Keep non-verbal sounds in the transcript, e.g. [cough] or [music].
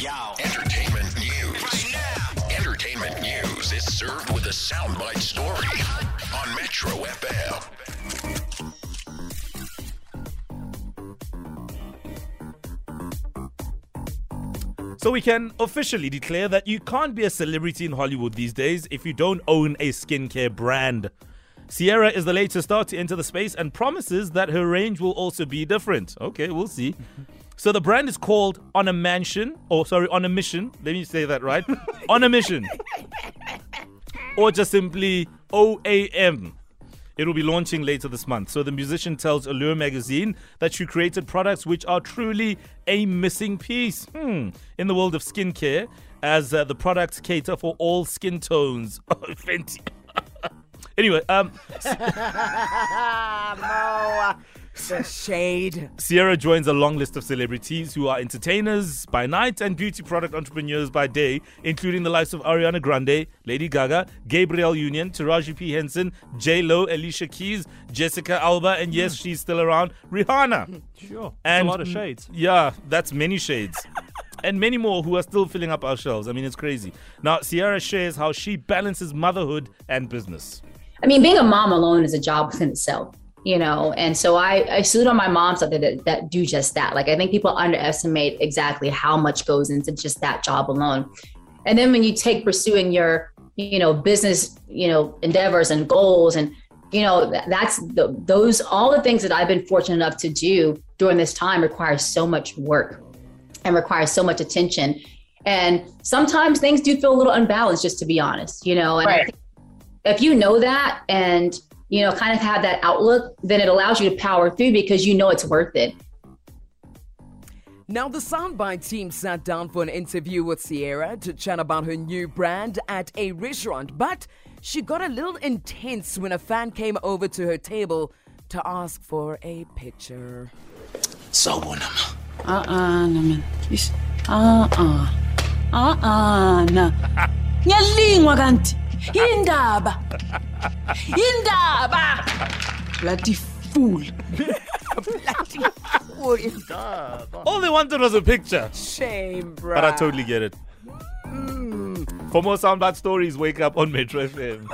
Entertainment news. Entertainment news is served with a soundbite story on Metro FM. So we can officially declare that you can't be a celebrity in Hollywood these days if you don't own a skincare brand. Ciara is the latest star to enter the space and promises that her range will also be different. Okay, we'll see. So the brand is called On a Mansion, or sorry, On a Mission. Let me say that right. [laughs] On a Mission. Or just simply OAM. It will be launching later this month. So the musician tells Allure magazine that she created products which are truly a missing piece hmm, in the world of skincare, as uh, the products cater for all skin tones. [laughs] Oh, Fenty. [laughs] anyway, um, The shade. Ciara joins a long list of celebrities who are entertainers by night and beauty product entrepreneurs by day, including the likes of Ariana Grande, Lady Gaga, Gabrielle Union, Taraji P. Henson, J Lo, Alicia Keys, Jessica Alba, and yes, hmm. she's still around, Rihanna. [laughs] Sure. And a lot of shades. Yeah, that's many shades. [laughs] and many more who are still filling up our shelves. I mean, it's crazy. Now, Ciara shares how she balances motherhood and business. I mean, being a mom alone is a job within itself, you know. And so I, I salute on my moms out there that, that do just that. Like I think people underestimate exactly how much goes into just that job alone. And then when you take pursuing your, you know, business, you know, endeavors and goals and you know that's the, those all the things that I've been fortunate enough to do during this time requires so much work and requires so much attention. And sometimes things do feel a little unbalanced, just to be honest, you know. And Right. if you know that and you know kind of have that outlook then it allows you to power through because you know it's worth it Now, the Soundbite team sat down for an interview with Ciara to chat about her new brand at a restaurant, but she got a little intense when a fan came over to her table to ask for a picture. Sawubona. Uh-uh, naman. Ish. Uh-uh. Uh-uh, na. [laughs] Ngiyalingwa kanti. Indaba. Indaba. Bloody fool. All they wanted was a picture. Shame, bro. But I totally get it. Hmm. For more soundbite stories, wake up on Metro FM.